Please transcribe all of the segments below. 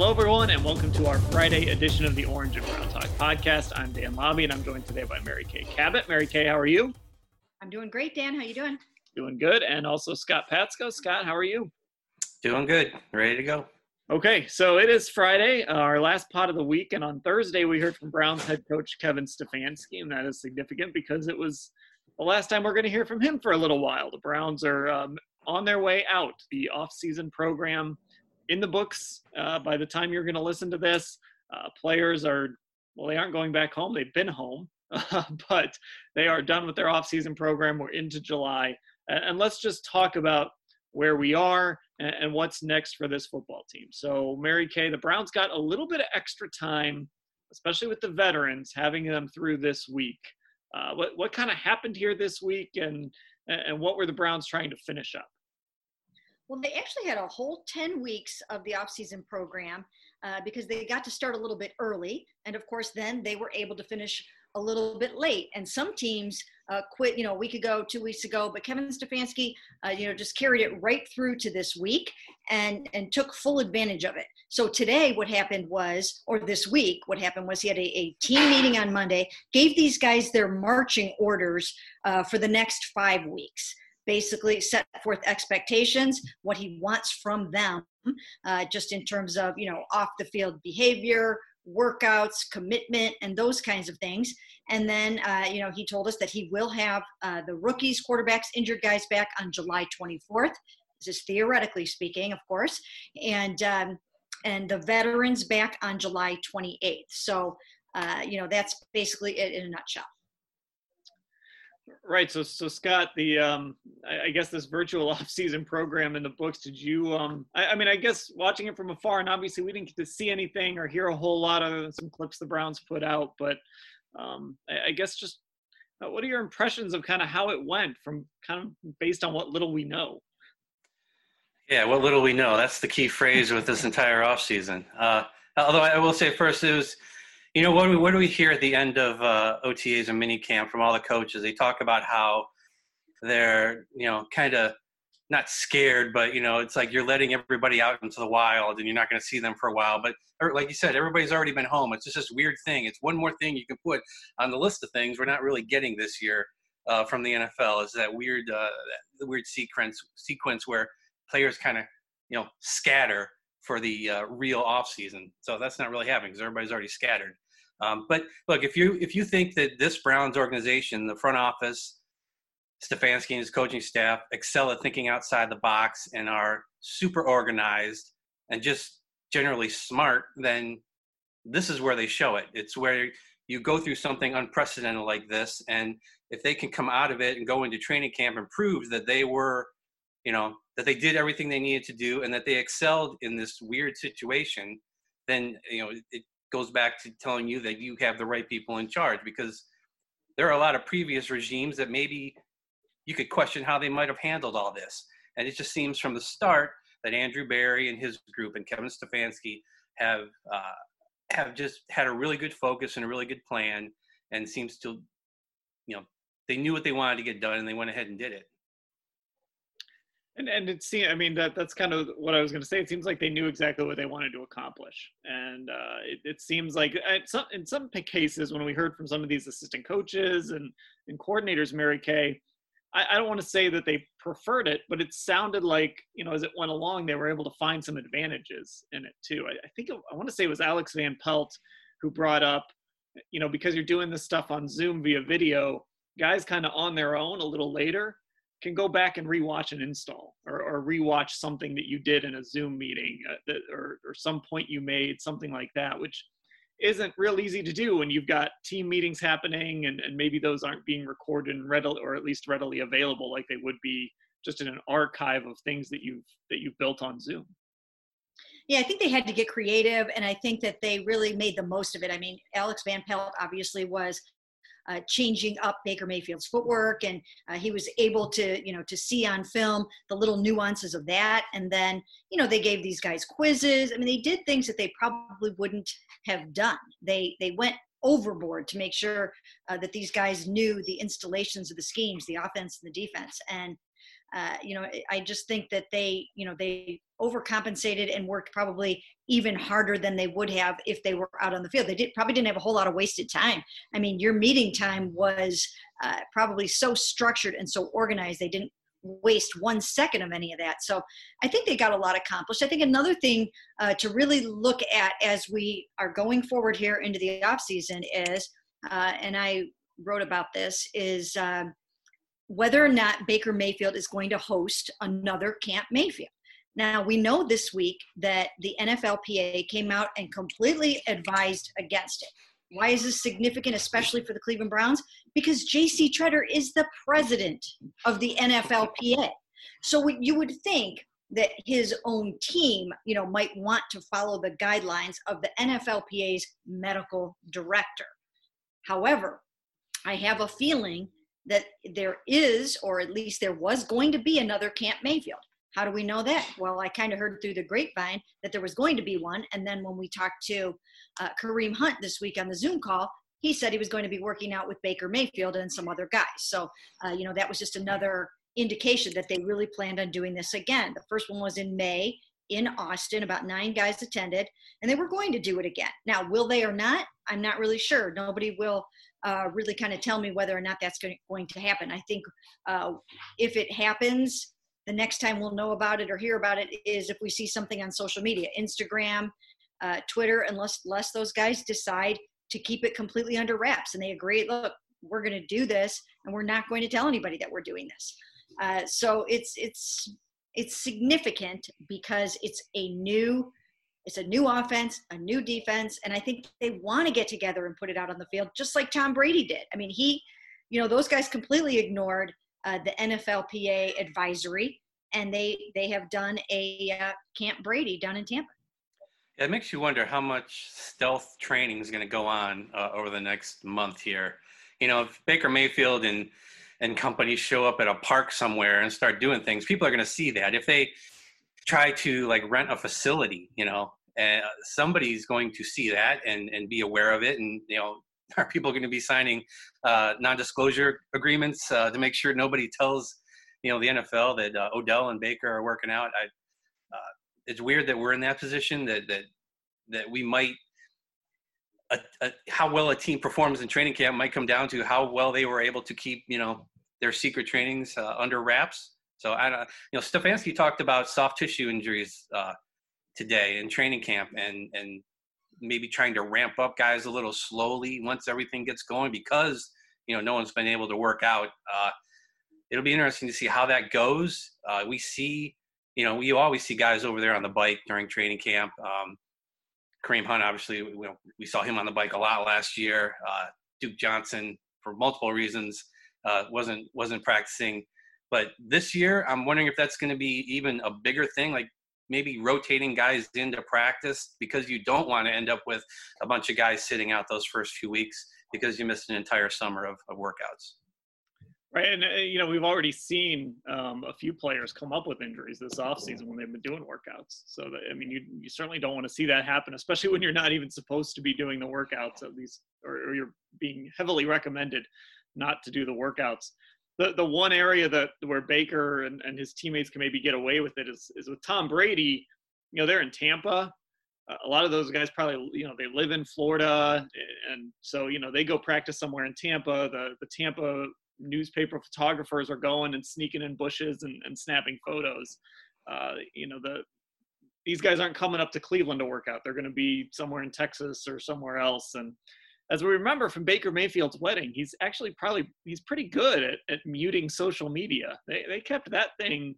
Hello, everyone, and welcome to our Friday edition of the Orange and Brown Talk podcast. I'm Dan Labbe, and I'm joined today by Mary Kay Cabot. Mary Kay, how are you? I'm doing great, Dan. How you doing? Doing good. And also Scott Patsko. Scott, how are you? Doing good. Ready to go. Okay, so it is Friday, our last pot of the week, and on Thursday we heard from Browns head coach Kevin Stefanski, and that is significant because it was the last time we're going to hear from him for a little while. The Browns are um, on their way out. The off-season program in the books uh, by the time you're going to listen to this. Uh, players are, well, they aren't going back home. They've been home, but they are done with their offseason program. We're into July. And, and let's just talk about where we are and, and, what's next for this football team. So, Mary Kay, the Browns got a little bit of extra time, especially with the veterans, having them through this week. Uh, what what kind of happened here this week, and and what were the Browns trying to finish up? Well, they actually had a whole 10 weeks of the off-season program uh, because they got to start a little bit early. And of course, then they were able to finish a little bit late. And some teams uh, quit, you know, a week ago, two weeks ago, but Kevin Stefanski, uh, you know, just carried it right through to this week and, and took full advantage of it. So today what happened was, or this week, what happened was he had a, a team meeting on Monday, gave these guys their marching orders uh, for the next five weeks basically set forth expectations, what he wants from them, uh, just in terms of, you know, off the field behavior, workouts, commitment, and those kinds of things. And then, uh, you know, he told us that he will have uh, the rookies, quarterbacks, injured guys back on July 24th. This is theoretically speaking, of course, and um, and the veterans back on July 28th. So, uh, you know, that's basically it in a nutshell. Right. So, so Scott, the um, I, I guess this virtual off-season program in the books. Did you? Um, I, I, mean, I guess watching it from afar, and obviously we didn't get to see anything or hear a whole lot of some clips the Browns put out. But um, I, I guess just uh, what are your impressions of kind of how it went from kind of based on what little we know? Yeah, what little we know. That's the key phrase with this entire off-season. Uh, although I will say first, it was you know, what do we, what do we hear at the end of uh, OTAs and mini camp from all the coaches? They talk about how they're, you know, kind of not scared, but you know, it's like you're letting everybody out into the wild, and you're not going to see them for a while. But er, like you said, everybody's already been home. It's just this weird thing. It's one more thing you can put on the list of things we're not really getting this year uh, from the NFL. Is that weird, uh, the weird sequence sequence where players kind of, you know, scatter for the uh, real off season. So that's not really happening because everybody's already scattered. Um, but look, if you if you think that this Browns organization, the front office, Stefanski and his coaching staff excel at thinking outside the box and are super organized and just generally smart, then this is where they show it. It's where you go through something unprecedented like this, and if they can come out of it and go into training camp and prove that they were, you know, that they did everything they needed to do and that they excelled in this weird situation, then you know it goes back to telling you that you have the right people in charge because there are a lot of previous regimes that maybe you could question how they might have handled all this. And it just seems from the start that Andrew Berry and his group and Kevin Stefanski have uh, have just had a really good focus and a really good plan, and seems to, you know, they knew what they wanted to get done and they went ahead and did it. And and it seems, I mean, that that's kind of what I was going to say. It seems like they knew exactly what they wanted to accomplish, and uh, it, it seems like some, in some cases when we heard from some of these assistant coaches and and coordinators, Mary Kay, I, I don't want to say that they preferred it, but it sounded like you know as it went along, they were able to find some advantages in it too. I, I think it, I want to say it was Alex Van Pelt who brought up, you know, because you're doing this stuff on Zoom via video, guys kind of on their own a little later can go back and rewatch an install or, or rewatch something that you did in a Zoom meeting uh, that, or, or some point you made, something like that, which isn't real easy to do when you've got team meetings happening and, and maybe those aren't being recorded and readily or at least readily available like they would be just in an archive of things that you've that you've built on Zoom. Yeah, I think they had to get creative, and I think that they really made the most of it. I mean, Alex Van Pelt obviously was uh, changing up Baker Mayfield's footwork, and uh, he was able to, you know, to see on film the little nuances of that. And then, you know, they gave these guys quizzes. I mean, they did things that they probably wouldn't have done. They they went overboard to make sure uh, that these guys knew the installations of the schemes, the offense and the defense. And uh, you know, I just think that they, you know, they overcompensated and worked probably even harder than they would have if they were out on the field. They did probably didn't have a whole lot of wasted time. I mean, your meeting time was uh, probably so structured and so organized. They didn't waste one second of any of that. So I think they got a lot accomplished. I think another thing uh, to really look at as we are going forward here into the off season is, uh, and I wrote about this, is um, whether or not Baker Mayfield is going to host another Camp Mayfield. Now, we know this week that the NFLPA came out and completely advised against it. Why is this significant, especially for the Cleveland Browns? Because J.C. Tretter is the president of the NFLPA. So you would think that his own team, you know, might want to follow the guidelines of the NFLPA's medical director. However, I have a feeling that there is, or at least there was going to be another Camp Mayfield. How do we know that? Well, I kind of heard through the grapevine that there was going to be one. And then when we talked to uh, Kareem Hunt this week on the Zoom call, he said he was going to be working out with Baker Mayfield and some other guys. So, uh, you know, that was just another indication that they really planned on doing this again. The first one was in May in Austin. About nine guys attended, and they were going to do it again. Now, will they or not? I'm not really sure. Nobody will uh, really kind of tell me whether or not that's going, to happen. I think uh, if it happens, the next time we'll know about it or hear about it is if we see something on social media, Instagram, uh, Twitter, unless, unless those guys decide to keep it completely under wraps and they agree, look, we're going to do this and we're not going to tell anybody that we're doing this. Uh, so it's it's it's significant because it's a new it's a new offense, a new defense, and I think they want to get together and put it out on the field, just like Tom Brady did. I mean, he, you know, those guys completely ignored uh, the NFLPA advisory, and they they have done a uh, Camp Brady down in Tampa. It makes you wonder how much stealth training is going to go on uh, over the next month here. You know, Baker Mayfield and and companies show up at a park somewhere and start doing things, people are going to see that. If they try to like rent a facility, you know, and somebody's going to see that and and be aware of it, and you know, are people going to be signing uh, non-disclosure agreements uh, to make sure nobody tells you know the NFL that uh, Odell and Baker are working out? I, uh, it's weird that we're in that position that that that we might. A, a, how well a team performs in training camp might come down to how well they were able to keep you know their secret trainings uh, under wraps so I, you know, Stefanski talked about soft tissue injuries uh, today in training camp, and and maybe trying to ramp up guys a little slowly once everything gets going because you know no one's been able to work out. Uh, it'll be interesting to see how that goes. Uh, we see, you know, we always see guys over there on the bike during training camp. Um, Kareem Hunt, obviously, we, we, saw him on the bike a lot last year. Uh, Duke Johnson, for multiple reasons, uh, wasn't wasn't practicing. But this year, I'm wondering if that's going to be even a bigger thing, like maybe rotating guys into practice because you don't want to end up with a bunch of guys sitting out those first few weeks because you missed an entire summer of, of workouts. Right, and uh, you know we've already seen um, a few players come up with injuries this offseason when they've been doing workouts. So that, I mean, you you certainly don't want to see that happen, especially when you're not even supposed to be doing the workouts at least, or, or you're being heavily recommended not to do the workouts the the one area that where Baker and, and his teammates can maybe get away with it is is with Tom Brady. You know, they're in Tampa. A lot of those guys probably you know they live in Florida, and so you know they go practice somewhere in Tampa. The the Tampa newspaper photographers are going and sneaking in bushes and, and snapping photos. Uh, you know the these guys aren't coming up to Cleveland to work out. They're going to be somewhere in Texas or somewhere else. And as we remember from Baker Mayfield's wedding, he's actually probably he's pretty good at, at muting social media. They they kept that thing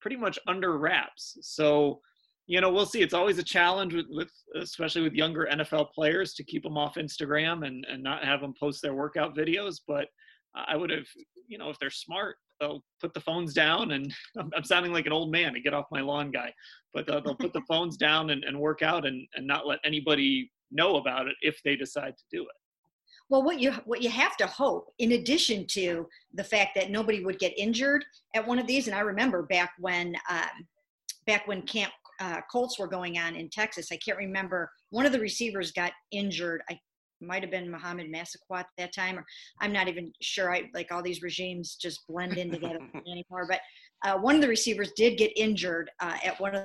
pretty much under wraps. So, you know, we'll see. It's always a challenge with, with especially with younger NFL players to keep them off Instagram and and not have them post their workout videos. But I would have, you know, if they're smart, they'll put the phones down and I'm, sounding like an old man to get off my lawn guy, but they'll, they'll put the phones down and, and work out and, and not let anybody know about it if they decide to do it. Well, what you what you have to hope, in addition to the fact that nobody would get injured at one of these, and I remember back when um, back when Camp uh, Colts were going on in Texas, I can't remember one of the receivers got injured. I might have been Mohamed Massaquoi at that time, or I'm not even sure. I like all these regimes just blend in together anymore. But uh, one of the receivers did get injured uh, at one of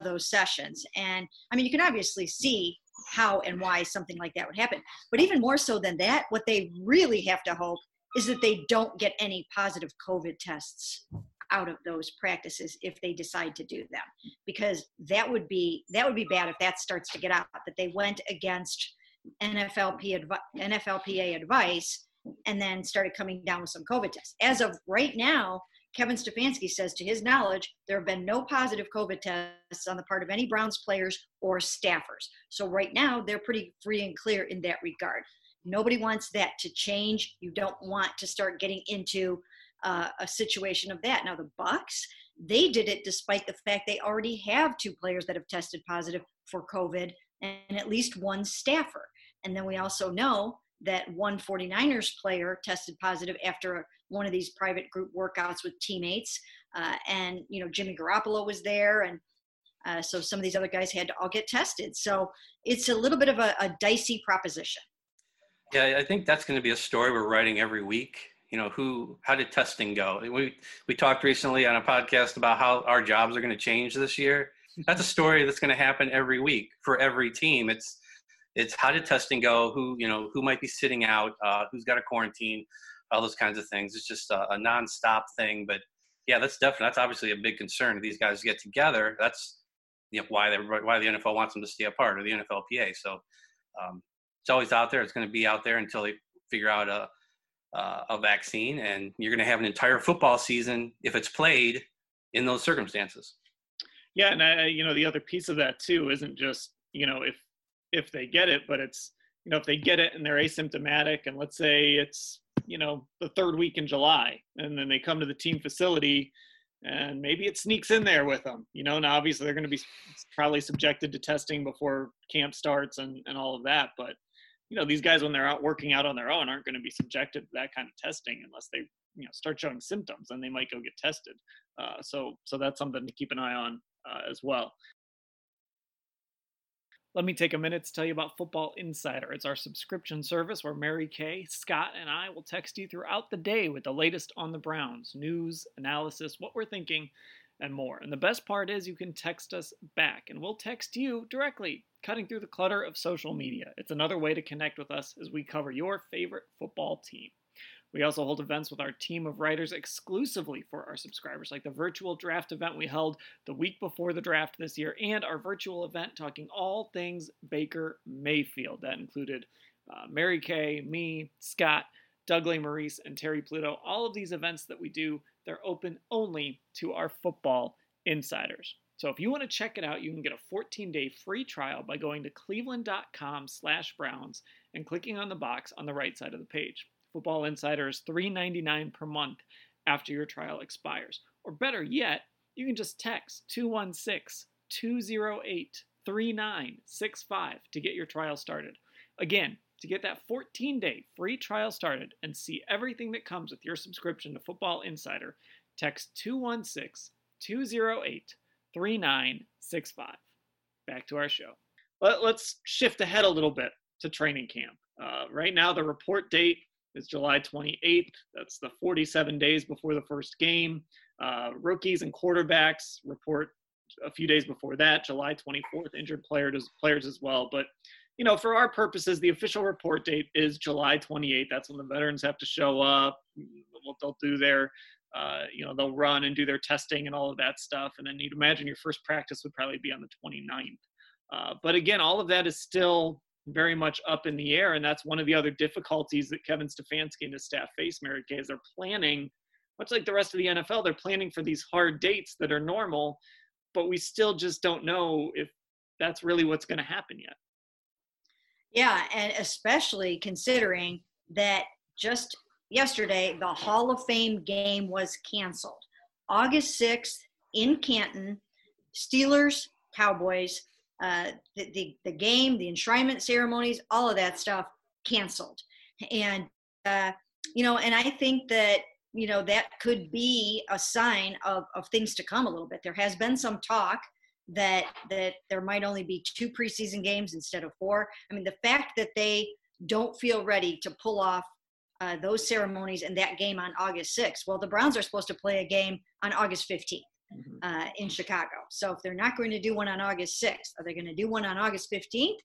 those sessions, and I mean, you can obviously see how and why something like that would happen. But even more so than that, what they really have to hope is that they don't get any positive COVID tests out of those practices if they decide to do them because that would be that would be bad if that starts to get out that they went against NFLP advi- NFLPA advice and then started coming down with some COVID tests. As of right now, Kevin Stefanski says, to his knowledge, there have been no positive COVID tests on the part of any Browns players or staffers. So right now, they're pretty free and clear in that regard. Nobody wants that to change. You don't want to start getting into uh, a situation of that. Now the Bucks, they did it despite the fact they already have two players that have tested positive for COVID and at least one staffer. And then we also know that one 49ers player tested positive after one of these private group workouts with teammates. Uh, and, you know, Jimmy Garoppolo was there. And uh, so some of these other guys had to all get tested. So it's a little bit of a, a dicey proposition. Yeah, I think that's going to be a story we're writing every week. You know, who, how did testing go? We, we talked recently on a podcast about how our jobs are going to change this year that's a story that's going to happen every week for every team. It's it's how did testing go? Who you know who might be sitting out? Uh, who's got a quarantine? All those kinds of things. It's just a, a nonstop thing. But yeah, that's definitely that's obviously a big concern. These guys get together. That's you know, why they why the NFL wants them to stay apart or the NFLPA. So um, it's always out there. It's going to be out there until they figure out a uh, a vaccine, and you're going to have an entire football season if it's played in those circumstances. Yeah, and I, you know the other piece of that too isn't just you know if if they get it, but it's you know if they get it and they're asymptomatic, and let's say it's you know the third week in July, and then they come to the team facility, and maybe it sneaks in there with them. You know, now obviously they're going to be probably subjected to testing before camp starts and and all of that, but you know these guys when they're out working out on their own aren't going to be subjected to that kind of testing unless they you know start showing symptoms and they might go get tested uh, so so that's something to keep an eye on uh, as well let me take a minute to tell you about Football Insider. It's our subscription service where Mary Kay, Scott, and I will text you throughout the day with the latest on the Browns news, analysis, what we're thinking, and more. And the best part is you can text us back, and we'll text you directly, cutting through the clutter of social media. It's another way to connect with us as we cover your favorite football team. We also hold events with our team of writers exclusively for our subscribers, like the virtual draft event we held the week before the draft this year, and our virtual event talking all things Baker Mayfield. That included uh, Mary Kay, me, Scott, Doug Lesmerises, and Terry Pluto. All of these events that we do, they're open only to our football insiders. So if you want to check it out, you can get a 14-day free trial by going to cleveland.com slash browns and clicking on the box on the right side of the page. Football Insider is $3.99 per month after your trial expires. Or better yet, you can just text 216 208 3965 to get your trial started. Again, to get that 14 day free trial started and see everything that comes with your subscription to Football Insider, text 216 208 3965. Back to our show. Let, us shift ahead a little bit to training camp. Uh, right now, the report date is July 28th. That's the 47 days before the first game. Uh, rookies and quarterbacks report a few days before that, July 24th. Injured players players as well, but you know, for our purposes, the official report date is July 28th. That's when the veterans have to show up. What they'll do their, uh, you know, they'll run and do their testing and all of that stuff. And then you'd imagine your first practice would probably be on the 29th. Uh, but again, all of that is still very much up in the air. And that's one of the other difficulties that Kevin Stefanski and his staff face, Mary Kay, is they're planning, much like the rest of the NFL, they're planning for these hard dates that are normal, but we still just don't know if that's really what's going to happen yet. Yeah, and especially considering that just yesterday the Hall of Fame game was canceled. August 6th in Canton, Steelers, Cowboys, uh, the, the, the game, the enshrinement ceremonies, all of that stuff canceled. And, uh, you know, and I think that, you know, that could be a sign of, of things to come a little bit. There has been some talk that that there might only be two preseason games instead of four. I mean, the fact that they don't feel ready to pull off uh, those ceremonies and that game on August 6th. Well, the Browns are supposed to play a game on August 15th mm-hmm. uh, in Chicago. So if they're not going to do one on August 6th, are they going to do one on August 15th?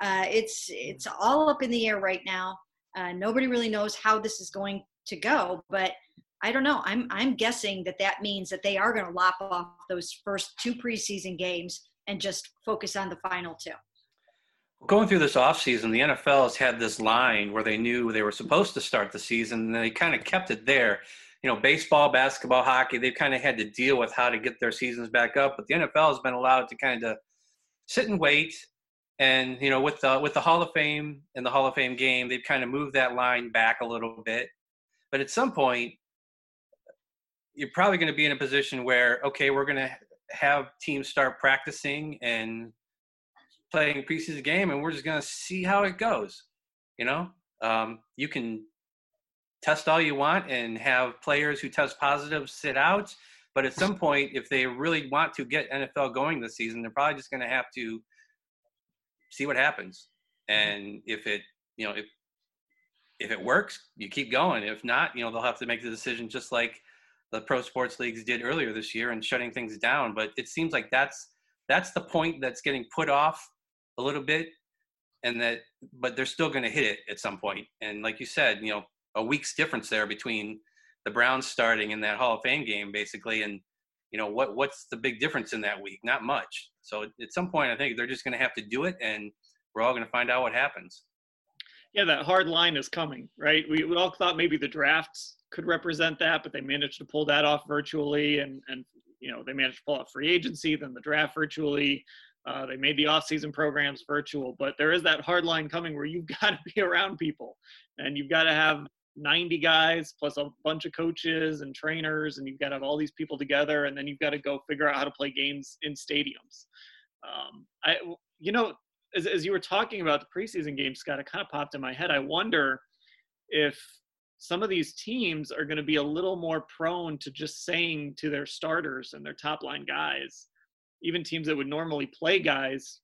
Uh, it's it's all up in the air right now. Uh, nobody really knows how this is going to go, but I don't know. I'm I'm guessing that that means that they are going to lop off those first two preseason games and just focus on the final two. Going through this offseason, the NFL has had this line where they knew they were supposed to start the season, and they kind of kept it there. You know, baseball, basketball, hockey, they've kind of had to deal with how to get their seasons back up, but the NFL has been allowed to kind of sit and wait. And you know, with the with the Hall of Fame and the Hall of Fame game, they've kind of moved that line back a little bit. But at some point, you're probably going to be in a position where okay we're going to have teams start practicing and playing a preseason game and we're just going to see how it goes you know um, you can test all you want and have players who test positive sit out but at some point if they really want to get nfl going this season they're probably just going to have to see what happens mm-hmm. and if it you know if if it works you keep going if not you know they'll have to make the decision just like the pro sports leagues did earlier this year and shutting things down. But it seems like that's that's the point that's getting put off a little bit, and that but they're still going to hit it at some point. And like you said, you know, a week's difference there between the Browns starting in that Hall of Fame game, basically, and you know what what's the big difference in that week? Not much. So at some point, I think they're just going to have to do it, and we're all going to find out what happens. Yeah, that hard line is coming, right? We, we all thought maybe the drafts could represent that, but they managed to pull that off virtually, and and you know they managed to pull off free agency, then the draft virtually. Uh, they made the off-season programs virtual, but there is that hard line coming where you've got to be around people, and you've got to have 90 guys plus a bunch of coaches and trainers, and you've got to have all these people together, and then you've got to go figure out how to play games in stadiums. Um, I, you know, as, as you were talking about the preseason games Scott, it kind of popped in my head. I wonder if some of these teams are going to be a little more prone to just saying to their starters and their top line guys, even teams that would normally play guys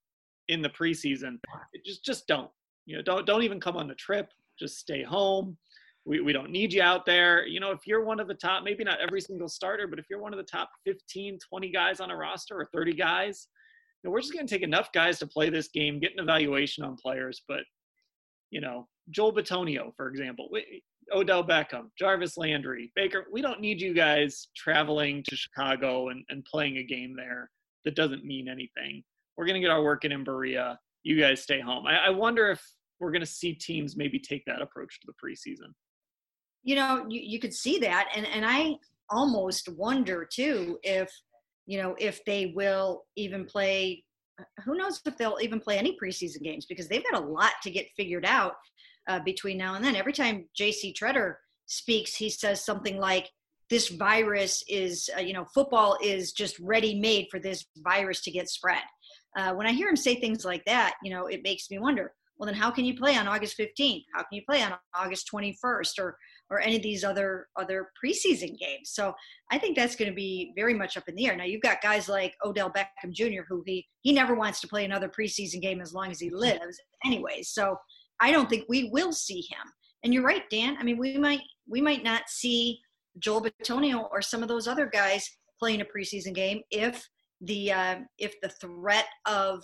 in the preseason, just just don't. You know, don't don't even come on the trip. Just stay home. We, we don't need you out there. You know, if you're one of the top, maybe not every single starter, but if you're one of the top 15, 20 guys on a roster or 30 guys, you know, we're just going to take enough guys to play this game, get an evaluation on players. But, you know, Joel Bitonio, for example, Odell Beckham, Jarvis Landry, Baker. We don't need you guys traveling to Chicago and, and playing a game there that doesn't mean anything. We're going to get our work in in Berea. You guys stay home. I, I wonder if we're going to see teams maybe take that approach to the preseason. You know, you, you could see that. And, and I almost wonder, too, if, you know, if they will even play who knows if they'll even play any preseason games because they've got a lot to get figured out uh, between now and then. Every time J.C. Tretter speaks, he says something like, "This virus is, uh, you know, football is just ready made for this virus to get spread." Uh, when I hear him say things like that, you know, it makes me wonder. Well, then how can you play on August 15th? How can you play on August 21st or or any of these other other preseason games? So I think that's going to be very much up in the air. Now you've got guys like Odell Beckham Jr., who he he never wants to play another preseason game as long as he lives, anyways. So I don't think we will see him And you're right, Dan. I mean, we might we might not see Joel Bitonio or some of those other guys playing a preseason game if the uh, if the threat of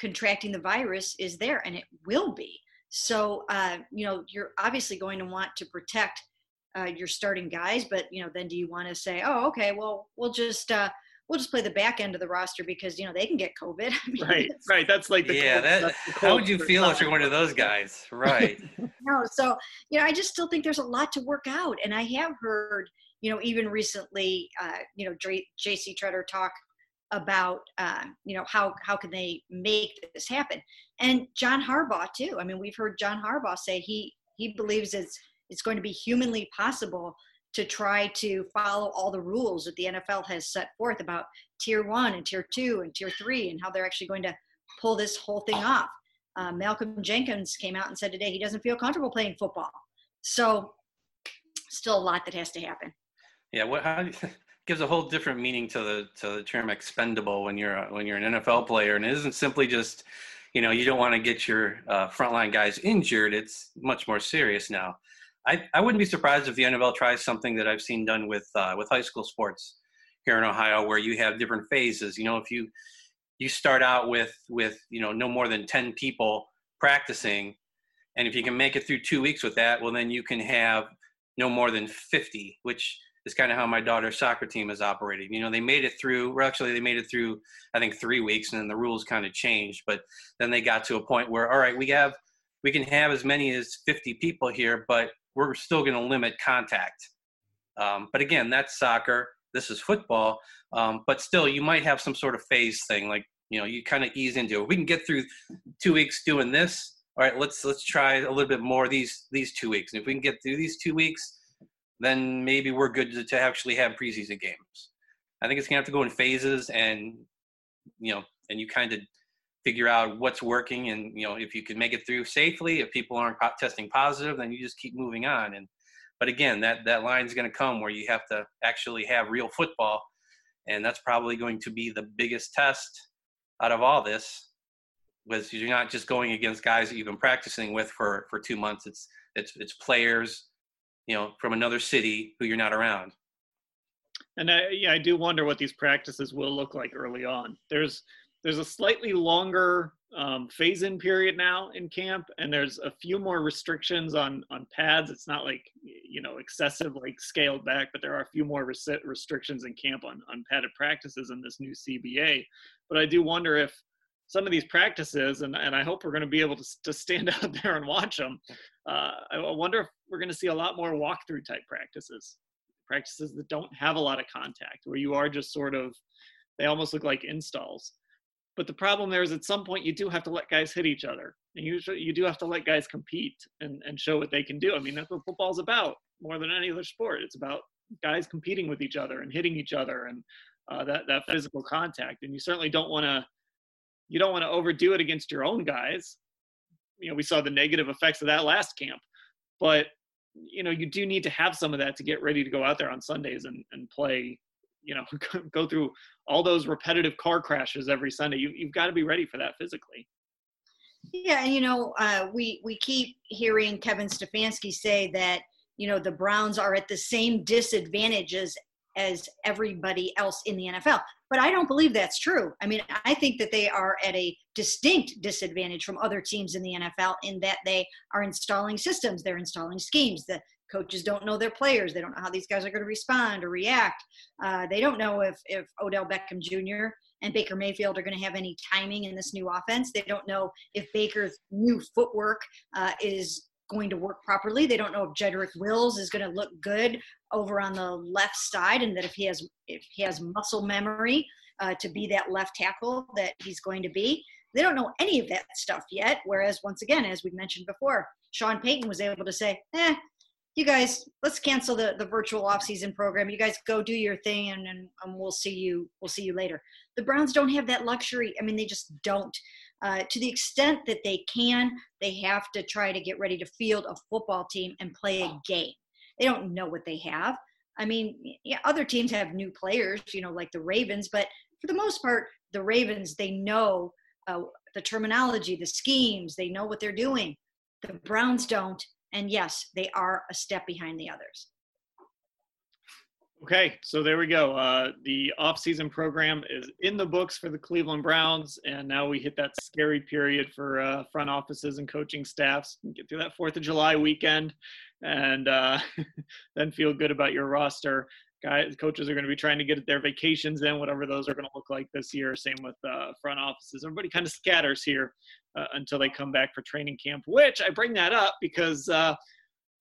contracting the virus is there, and it will be. So uh, you know, you're obviously going to want to protect uh, your starting guys, but you know, then do you want to say, oh, okay, well, we'll just uh, we'll just play the back end of the roster because you know they can get COVID. I mean, right, right. That's like the yeah. that, how would you feel if you're one of those guys? Right. no, so you know, I just still think there's a lot to work out, and I have heard, you know, even recently, uh, you know, J.C. Tretter talk about, uh, you know, how how can they make this happen, and John Harbaugh too. I mean, we've heard John Harbaugh say he he believes it's it's going to be humanly possible to try to follow all the rules that the NFL has set forth about tier one and tier two and tier three and how they're actually going to pull this whole thing off. Uh, Malcolm Jenkins came out and said today he doesn't feel comfortable playing football. So, still a lot that has to happen. Yeah, what how gives a whole different meaning to the to the term expendable when you're when you're an NFL player, and it isn't simply just you know you don't want to get your uh, frontline guys injured. It's much more serious now. I, I wouldn't be surprised if the NFL tries something that I've seen done with uh, with high school sports here in Ohio, where you have different phases. You know, if you you start out with with you know no more than ten people practicing, and if you can make it through two weeks with that, well then you can have no more than fifty, which is kind of how my daughter's soccer team is operating. You know, they made it through. Well, actually, they made it through I think three weeks, and then the rules kind of changed. But then they got to a point where all right, we have we can have as many as 50 people here, but we're still going to limit contact. Um, but again, that's soccer. This is football. Um, but still, you might have some sort of phase thing, like you know, you kind of ease into it. We can get through two weeks doing this. All right, let's let's try a little bit more these these two weeks. And if we can get through these two weeks, then maybe we're good to, to actually have preseason games. I think it's gonna have to go in phases, and you know, and you kind of figure out what's working and you know if you can make it through safely if people aren't testing positive then you just keep moving on and but again that that line is to come where you have to actually have real football and that's probably going to be the biggest test out of all this was you're not just going against guys that you've been practicing with for for two months it's it's it's players you know from another city who you're not around and I, yeah, I do wonder what these practices will look like early on. There's there's a slightly longer um, phase-in period now in camp, and there's a few more restrictions on on pads. It's not like you know excessive, like scaled back, but there are a few more res- restrictions in camp on on padded practices in this new CBA. But I do wonder if some of these practices, and, and I hope we're going to be able to, to stand out there and watch them. Uh, I wonder if we're going to see a lot more walkthrough type practices, practices that don't have a lot of contact, where you are just sort of, they almost look like installs. But the problem there is at some point you do have to let guys hit each other. And usually you do have to let guys compete and, and show what they can do. I mean, that's what football's about more than any other sport. It's about guys competing with each other and hitting each other and uh, that, that physical contact. And you certainly don't want to, you don't want to overdo it against your own guys. You know, we saw the negative effects of that last camp, but you know, you do need to have some of that to get ready to go out there on Sundays and, and play you know go through all those repetitive car crashes every Sunday. You, you've got to be ready for that physically. Yeah, and you know, uh, we we keep hearing Kevin Stefanski say that you know the Browns are at the same disadvantages everybody else in the NFL. But I don't believe that's true. I mean, I think that they are at a distinct disadvantage from other teams in the NFL in that they are installing systems, they're installing schemes. The coaches don't know their players. They don't know how these guys are going to respond or react. Uh, they don't know if if Odell Beckham Jr. and Baker Mayfield are going to have any timing in this new offense. They don't know if Baker's new footwork uh, is going to work properly. They don't know if Jedrick Wills is going to look good over on the left side, and that if he has if he has muscle memory uh, to be that left tackle that he's going to be. They don't know any of that stuff yet. Whereas once again, as we mentioned before, Sean Payton was able to say, "Eh, you guys let's cancel the the virtual off-season program you guys go do your thing and, and, and we'll see you we'll see you later the browns don't have that luxury i mean they just don't uh, to the extent that they can they have to try to get ready to field a football team and play a game. They don't know what they have. I mean yeah, other teams have new players you know like the ravens but for the most part the ravens they know uh, the terminology the schemes they know what they're doing. The browns don't And yes, they are a step behind the others. Okay, so there we go. Uh, the off-season program is in the books for the Cleveland Browns, and now we hit that scary period for uh, front offices and coaching staffs. Get through that Fourth of July weekend, and uh, then feel good about your roster. Guys, coaches are going to be trying to get their vacations in, whatever those are going to look like this year. Same with uh, front offices. Everybody kind of scatters here uh, until they come back for training camp. Which I bring that up because uh,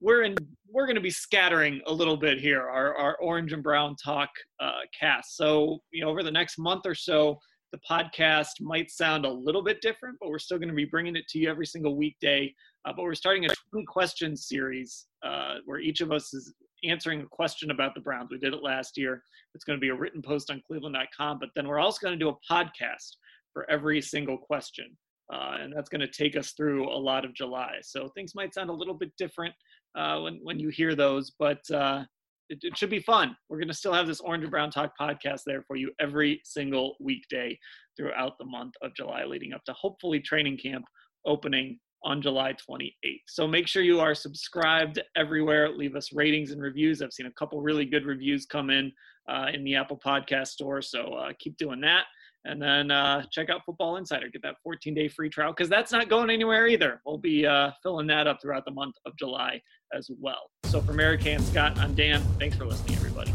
we're in we're going to be scattering a little bit here our, our orange and brown talk uh, cast. So you know over the next month or so the podcast might sound a little bit different but we're still going to be bringing it to you every single weekday. Uh, but we're starting a 20 question series uh, where each of us is answering a question about the browns. We did it last year. It's going to be a written post on cleveland.com but then we're also going to do a podcast for every single question uh, and that's going to take us through a lot of July. So things might sound a little bit different uh, when when you hear those, but uh, it, it, should be fun. We're going to still have this Orange and Brown Talk podcast there for you every single weekday throughout the month of July, leading up to hopefully training camp opening on July 28th. So make sure you are subscribed everywhere. Leave us ratings and reviews. I've seen a couple really good reviews come in uh, in the Apple Podcast Store, so uh, keep doing that. And then uh, check out Football Insider. Get that 14 day free trial because that's not going anywhere either. We'll be uh, filling that up throughout the month of July as well. So for Mary and Scott, I'm Dan. Thanks for listening, everybody.